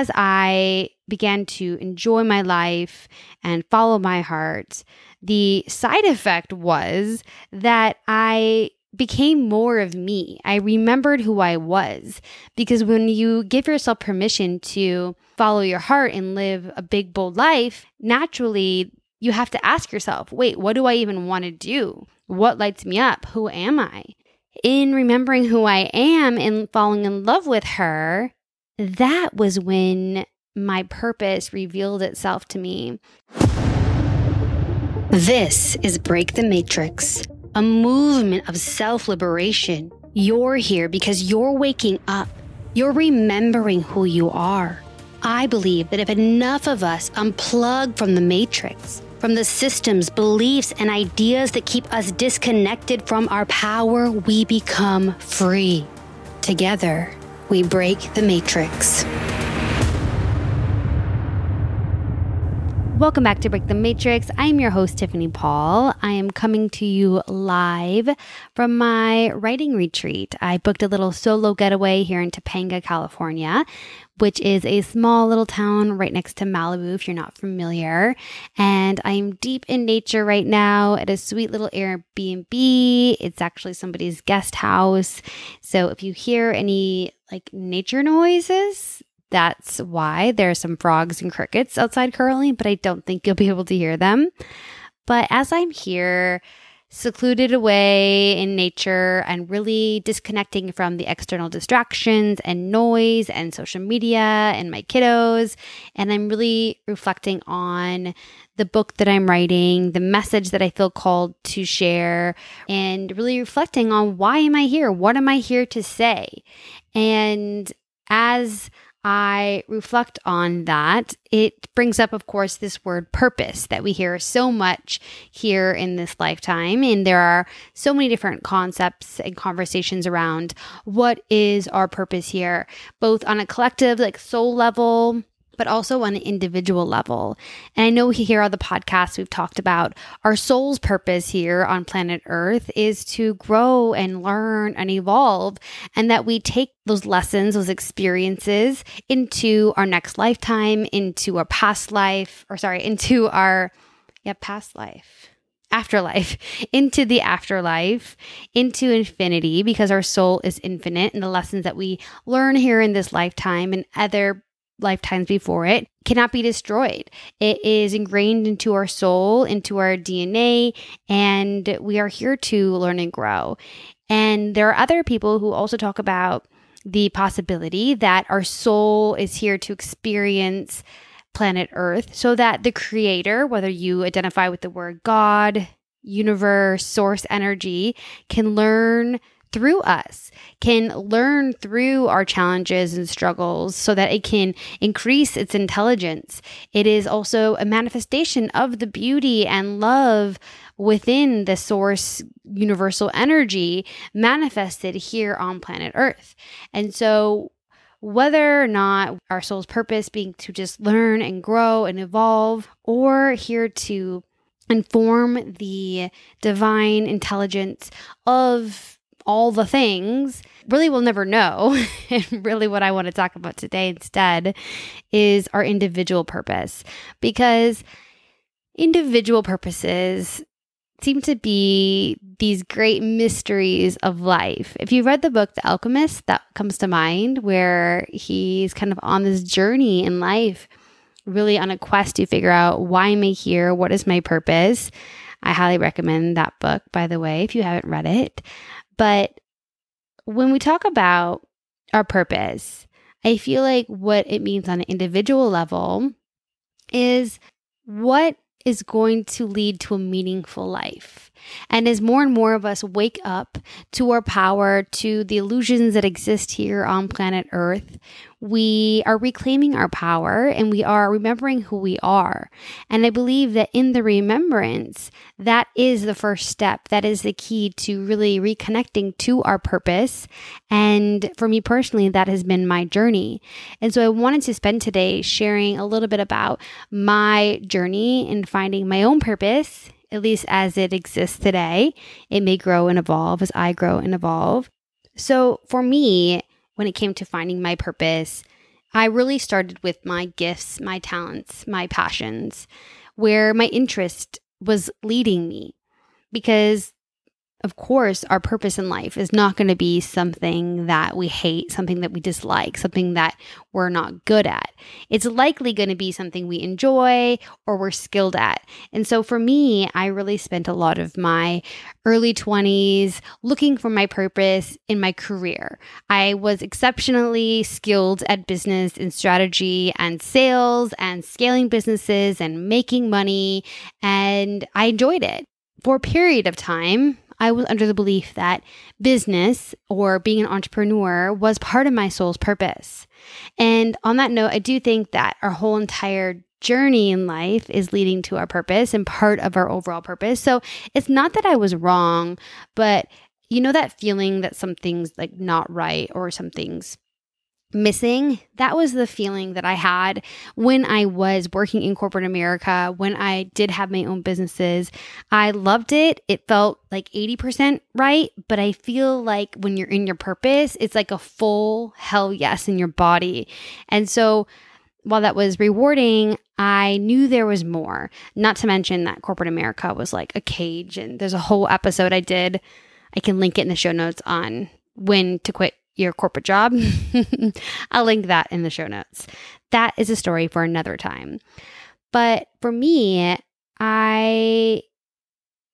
as I began to enjoy my life and follow my heart, the side effect was that I became more of me. I remembered who I was because when you give yourself permission to follow your heart and live a big, bold life, naturally you have to ask yourself, wait, what do I even want to do? What lights me up? Who am I? In remembering who I am and falling in love with her, that was when my purpose revealed itself to me. This is Break the Matrix, a movement of self liberation. You're here because you're waking up. You're remembering who you are. I believe that if enough of us unplug from the matrix, from the systems, beliefs, and ideas that keep us disconnected from our power, we become free. Together, we break the matrix. Welcome back to Break the Matrix. I'm your host, Tiffany Paul. I am coming to you live from my writing retreat. I booked a little solo getaway here in Topanga, California, which is a small little town right next to Malibu, if you're not familiar. And I'm deep in nature right now at a sweet little Airbnb. It's actually somebody's guest house. So if you hear any like nature noises, that's why there are some frogs and crickets outside currently, but I don't think you'll be able to hear them. But as I'm here, secluded away in nature and really disconnecting from the external distractions and noise and social media and my kiddos. And I'm really reflecting on the book that I'm writing, the message that I feel called to share, and really reflecting on why am I here? What am I here to say? And as I reflect on that, it brings up, of course, this word purpose that we hear so much here in this lifetime. And there are so many different concepts and conversations around what is our purpose here, both on a collective, like soul level, but also on an individual level. And I know here on the podcast, we've talked about our soul's purpose here on planet Earth is to grow and learn and evolve, and that we take those lessons, those experiences into our next lifetime, into our past life, or sorry, into our, yeah, past life afterlife, into the afterlife, into infinity, because our soul is infinite and the lessons that we learn here in this lifetime and other lifetimes before it cannot be destroyed. It is ingrained into our soul, into our DNA, and we are here to learn and grow. And there are other people who also talk about the possibility that our soul is here to experience planet Earth so that the creator, whether you identify with the word God, universe, source energy, can learn through us, can learn through our challenges and struggles so that it can increase its intelligence. It is also a manifestation of the beauty and love within the source universal energy manifested here on planet Earth. And so, whether or not our soul's purpose being to just learn and grow and evolve, or here to inform the divine intelligence of all the things, really we'll never know. and really, what I want to talk about today instead is our individual purpose because individual purposes seem to be these great mysteries of life. If you read the book The Alchemist, that comes to mind where he's kind of on this journey in life, really on a quest to figure out why am I here? What is my purpose? I highly recommend that book, by the way, if you haven't read it. But when we talk about our purpose, I feel like what it means on an individual level is what is going to lead to a meaningful life. And as more and more of us wake up to our power, to the illusions that exist here on planet Earth, we are reclaiming our power and we are remembering who we are. And I believe that in the remembrance, that is the first step. That is the key to really reconnecting to our purpose. And for me personally, that has been my journey. And so I wanted to spend today sharing a little bit about my journey in finding my own purpose at least as it exists today. It may grow and evolve as I grow and evolve. So for me, when it came to finding my purpose, I really started with my gifts, my talents, my passions, where my interest was leading me. Because of course, our purpose in life is not going to be something that we hate, something that we dislike, something that we're not good at. It's likely going to be something we enjoy or we're skilled at. And so for me, I really spent a lot of my early 20s looking for my purpose in my career. I was exceptionally skilled at business and strategy and sales and scaling businesses and making money, and I enjoyed it for a period of time, I was under the belief that business or being an entrepreneur was part of my soul's purpose. And on that note, I do think that our whole entire journey in life is leading to our purpose and part of our overall purpose. So it's not that I was wrong, but you know that feeling that something's like not right or something's missing. That was the feeling that I had when I was working in corporate America, when I did have my own businesses. I loved it. It felt like 80% right, but I feel like when you're in your purpose, it's like a full hell yes in your body. And so while that was rewarding, I knew there was more. Not to mention that corporate America was like a cage and there's a whole episode I did. I can link it in the show notes on when to quit your corporate job. I'll link that in the show notes. That is a story for another time. But for me, I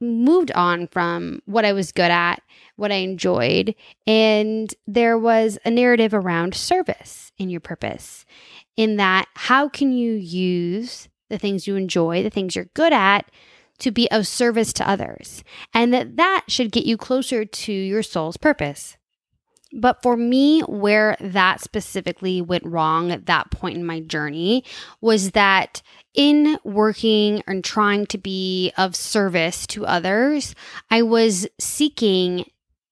moved on from what I was good at, what I enjoyed, and there was a narrative around service in your purpose. In that, how can you use the things you enjoy, the things you're good at, to be of service to others? And that that should get you closer to your soul's purpose. But for me, where that specifically went wrong at that point in my journey was that in working and trying to be of service to others, I was seeking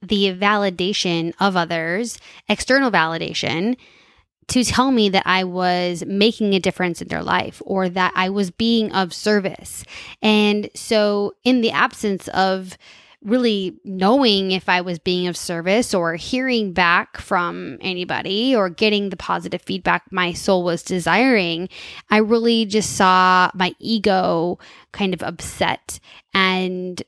the validation of others, external validation, to tell me that I was making a difference in their life or that I was being of service. And so, in the absence of really knowing if I was being of service or hearing back from anybody or getting the positive feedback my soul was desiring, I really just saw my ego kind of upset. And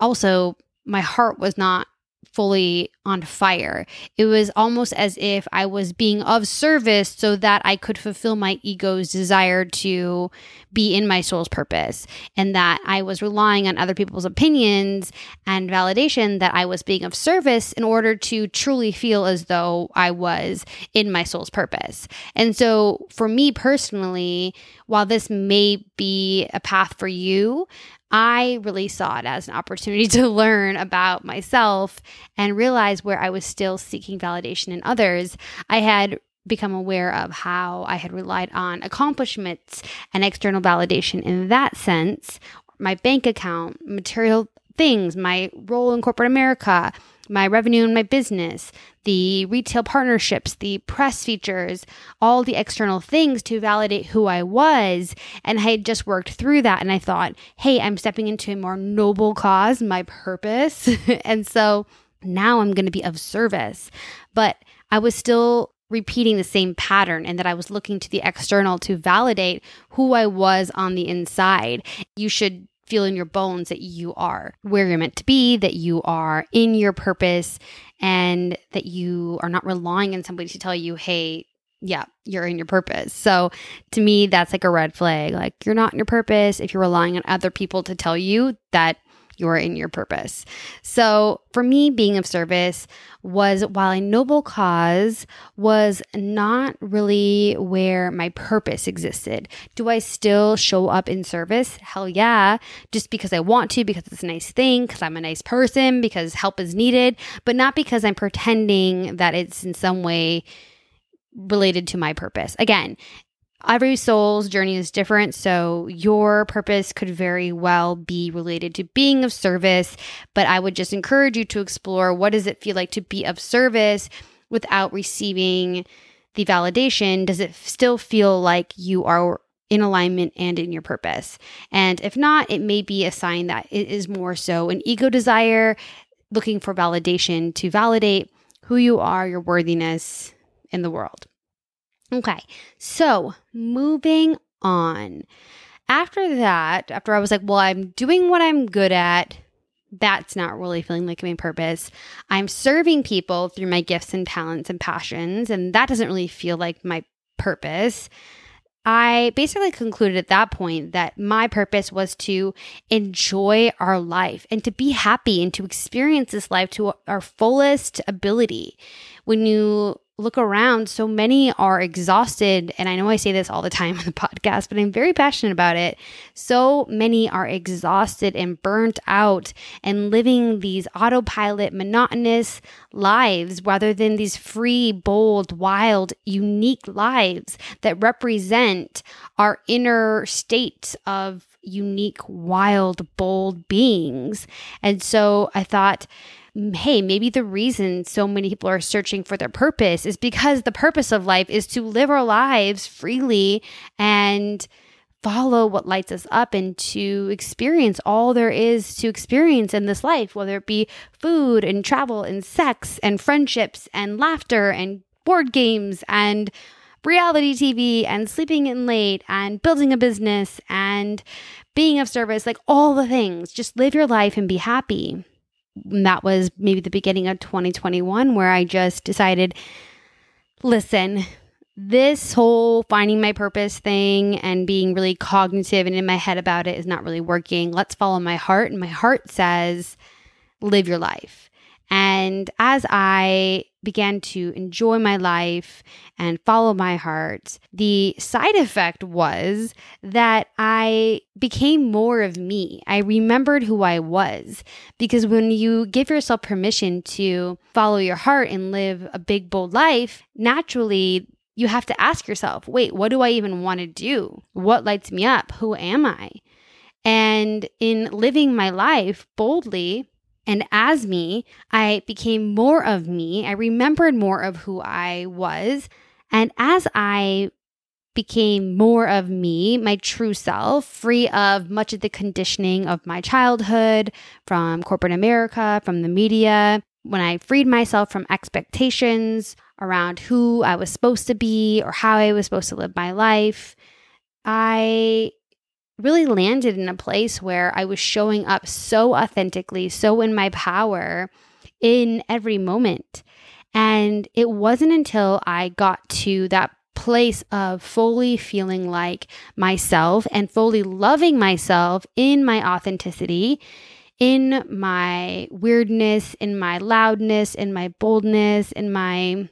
also, my heart was not fully on fire. It was almost as if I was being of service so that I could fulfill my ego's desire to be in my soul's purpose, and that I was relying on other people's opinions and validation that I was being of service in order to truly feel as though I was in my soul's purpose. And so, for me personally, while this may be a path for you, I really saw it as an opportunity to learn about myself and realize where I was still seeking validation in others. I had become aware of how I had relied on accomplishments and external validation in that sense, my bank account, material things, my role in corporate America, my revenue in my business, the retail partnerships, the press features, all the external things to validate who I was. And I had just worked through that. And I thought, hey, I'm stepping into a more noble cause, my purpose. and so now I'm going to be of service. But I was still repeating the same pattern and that I was looking to the external to validate who I was on the inside. You should feel in your bones that you are where you're meant to be, that you are in your purpose, and that you are not relying on somebody to tell you, hey, yeah, you're in your purpose. So to me, that's like a red flag. Like you're not in your purpose if you're relying on other people to tell you that you're in your purpose. So for me, being of service was while a noble cause was not really where my purpose existed. Do I still show up in service? Hell yeah. Just because I want to, because it's a nice thing, because I'm a nice person, because help is needed, but not because I'm pretending that it's in some way related to my purpose. Again, every soul's journey is different. So your purpose could very well be related to being of service. But I would just encourage you to explore what does it feel like to be of service without receiving the validation? Does it still feel like you are in alignment and in your purpose? And if not, it may be a sign that it is more so an ego desire, looking for validation to validate who you are, your worthiness in the world. Okay, so moving on. After that, after I was like, well, I'm doing what I'm good at, that's not really feeling like my purpose. I'm serving people through my gifts and talents and passions, and that doesn't really feel like my purpose. I basically concluded at that point that my purpose was to enjoy our life and to be happy and to experience this life to our fullest ability. When you look around, so many are exhausted. And I know I say this all the time on the podcast, but I'm very passionate about it. So many are exhausted and burnt out and living these autopilot, monotonous lives rather than these free, bold, wild, unique lives that represent our inner state of unique, wild, bold beings. And so I thought, hey, maybe the reason so many people are searching for their purpose is because the purpose of life is to live our lives freely and follow what lights us up and to experience all there is to experience in this life, whether it be food and travel and sex and friendships and laughter and board games and reality TV and sleeping in late and building a business and being of service, like all the things. Just live your life and be happy that was maybe the beginning of 2021 where I just decided listen, this whole finding my purpose thing and being really cognitive and in my head about it is not really working. Let's follow my heart. And my heart says, live your life. And as I began to enjoy my life and follow my heart, the side effect was that I became more of me. I remembered who I was because when you give yourself permission to follow your heart and live a big, bold life, naturally, you have to ask yourself, wait, what do I even want to do? What lights me up? Who am I? And in living my life boldly, and as me, I became more of me. I remembered more of who I was. And as I became more of me, my true self, free of much of the conditioning of my childhood, from corporate America, from the media, when I freed myself from expectations around who I was supposed to be or how I was supposed to live my life, I really landed in a place where I was showing up so authentically, so in my power in every moment. And it wasn't until I got to that place of fully feeling like myself and fully loving myself in my authenticity, in my weirdness, in my loudness, in my boldness, in my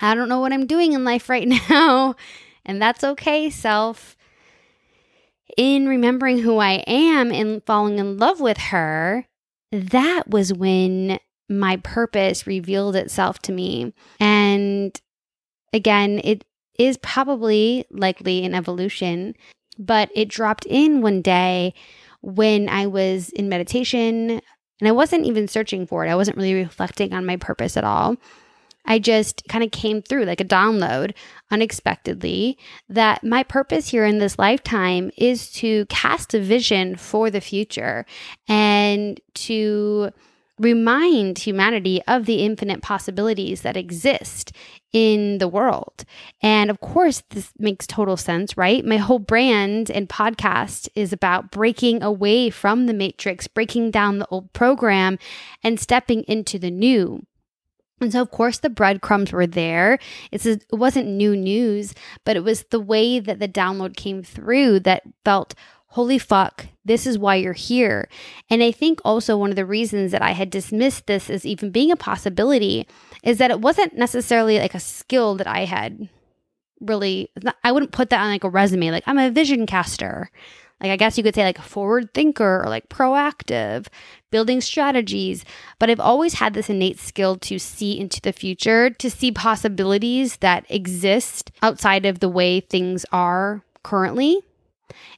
I don't know what I'm doing in life right now. And that's okay, self in remembering who I am and falling in love with her, that was when my purpose revealed itself to me. And again, it is probably likely an evolution, but it dropped in one day when I was in meditation and I wasn't even searching for it. I wasn't really reflecting on my purpose at all. I just kind of came through like a download unexpectedly that my purpose here in this lifetime is to cast a vision for the future and to remind humanity of the infinite possibilities that exist in the world. And of course, this makes total sense, right? My whole brand and podcast is about breaking away from the matrix, breaking down the old program, and stepping into the new. And so, of course, the breadcrumbs were there. It's it wasn't new news, but it was the way that the download came through that felt, holy fuck, this is why you're here. And I think also one of the reasons that I had dismissed this as even being a possibility is that it wasn't necessarily like a skill that I had really, I wouldn't put that on like a resume. Like, I'm a vision caster. Like, I guess you could say like forward thinker or like proactive, building strategies. But I've always had this innate skill to see into the future, to see possibilities that exist outside of the way things are currently.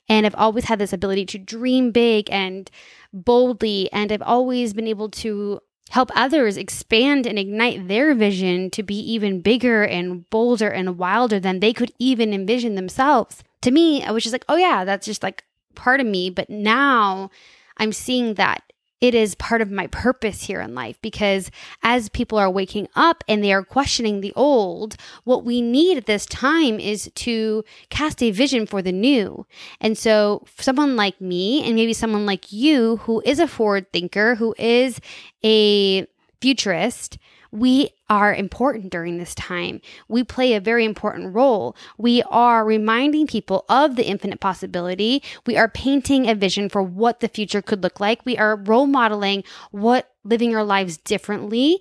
And I've always had this ability to dream big and boldly. And I've always been able to help others expand and ignite their vision to be even bigger and bolder and wilder than they could even envision themselves. To me, I was just like, oh, yeah, that's just like part of me. But now I'm seeing that it is part of my purpose here in life because as people are waking up and they are questioning the old, what we need at this time is to cast a vision for the new. And so, someone like me, and maybe someone like you who is a forward thinker, who is a futurist, we are important during this time. We play a very important role. We are reminding people of the infinite possibility. We are painting a vision for what the future could look like. We are role modeling what living our lives differently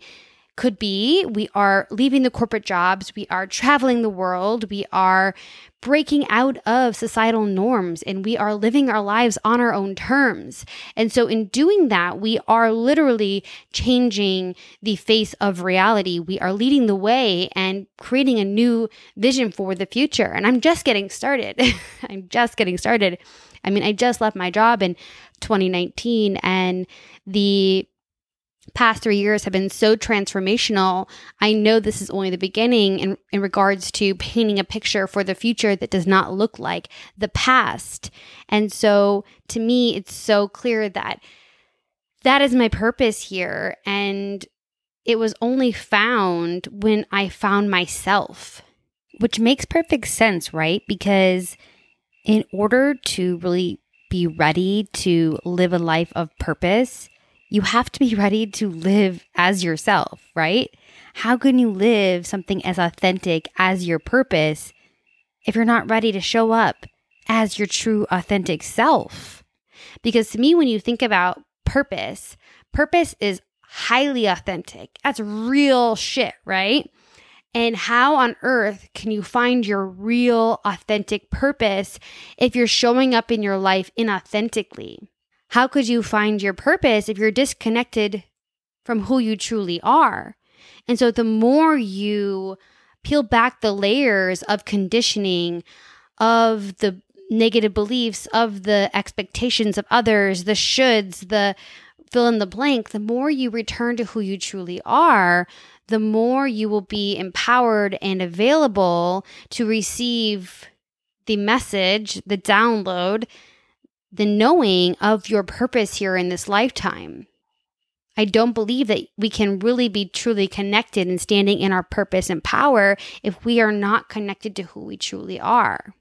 could be. We are leaving the corporate jobs. We are traveling the world. We are breaking out of societal norms and we are living our lives on our own terms. And so, in doing that, we are literally changing the face of reality. We are leading the way and creating a new vision for the future. And I'm just getting started. I'm just getting started. I mean, I just left my job in 2019 and the past three years have been so transformational. I know this is only the beginning in, in regards to painting a picture for the future that does not look like the past. And so to me, it's so clear that that is my purpose here. And it was only found when I found myself, which makes perfect sense, right? Because in order to really be ready to live a life of purpose, you have to be ready to live as yourself, right? How can you live something as authentic as your purpose if you're not ready to show up as your true authentic self? Because to me, when you think about purpose, purpose is highly authentic. That's real shit, right? And how on earth can you find your real authentic purpose if you're showing up in your life inauthentically? How could you find your purpose if you're disconnected from who you truly are? And so the more you peel back the layers of conditioning, of the negative beliefs, of the expectations of others, the shoulds, the fill in the blank, the more you return to who you truly are, the more you will be empowered and available to receive the message, the download the knowing of your purpose here in this lifetime. I don't believe that we can really be truly connected and standing in our purpose and power if we are not connected to who we truly are.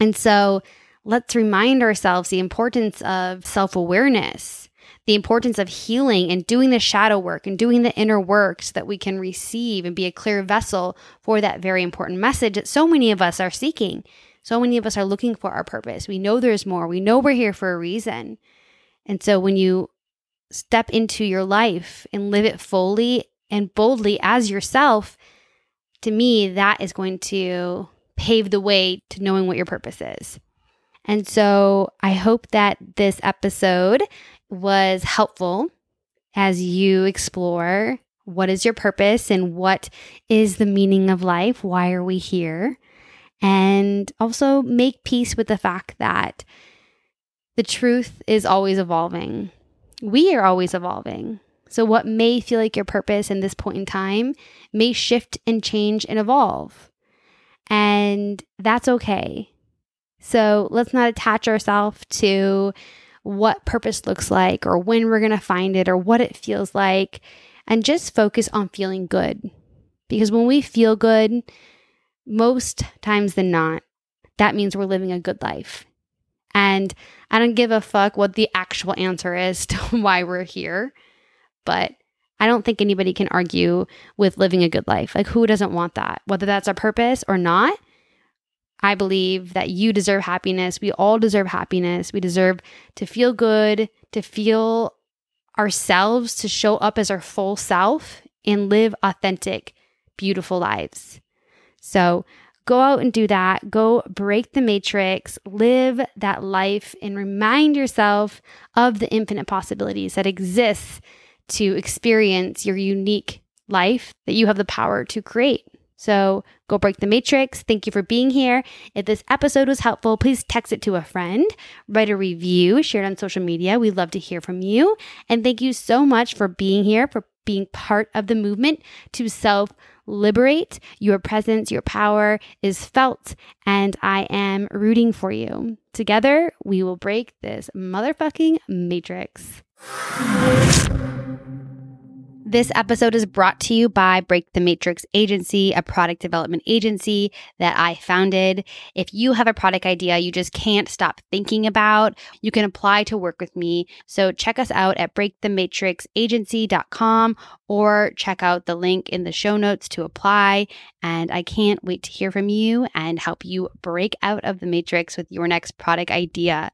And so let's remind ourselves the importance of self awareness, the importance of healing and doing the shadow work and doing the inner work so that we can receive and be a clear vessel for that very important message that so many of us are seeking. So many of us are looking for our purpose. We know there's more. We know we're here for a reason. And so when you step into your life and live it fully and boldly as yourself, to me, that is going to pave the way to knowing what your purpose is. And so I hope that this episode was helpful as you explore what is your purpose and what is the meaning of life? Why are we here? And also make peace with the fact that the truth is always evolving. We are always evolving. So, what may feel like your purpose in this point in time may shift and change and evolve. And that's okay. So, let's not attach ourselves to what purpose looks like or when we're going to find it or what it feels like, and just focus on feeling good. Because when we feel good, most times than not, that means we're living a good life. And I don't give a fuck what the actual answer is to why we're here, but I don't think anybody can argue with living a good life. Like, who doesn't want that? Whether that's a purpose or not, I believe that you deserve happiness. We all deserve happiness. We deserve to feel good, to feel ourselves, to show up as our full self and live authentic, beautiful lives. So go out and do that. Go break the matrix, live that life, and remind yourself of the infinite possibilities that exist to experience your unique life that you have the power to create. So go break the matrix. Thank you for being here. If this episode was helpful, please text it to a friend, write a review, share it on social media. We'd love to hear from you. And thank you so much for being here, for being part of the movement to self liberate. Your presence, your power is felt, and I am rooting for you. Together, we will break this motherfucking matrix. This episode is brought to you by Break the Matrix Agency, a product development agency that I founded. If you have a product idea you just can't stop thinking about, you can apply to work with me. So check us out at breakthematrixagency.com or check out the link in the show notes to apply. And I can't wait to hear from you and help you break out of the matrix with your next product idea.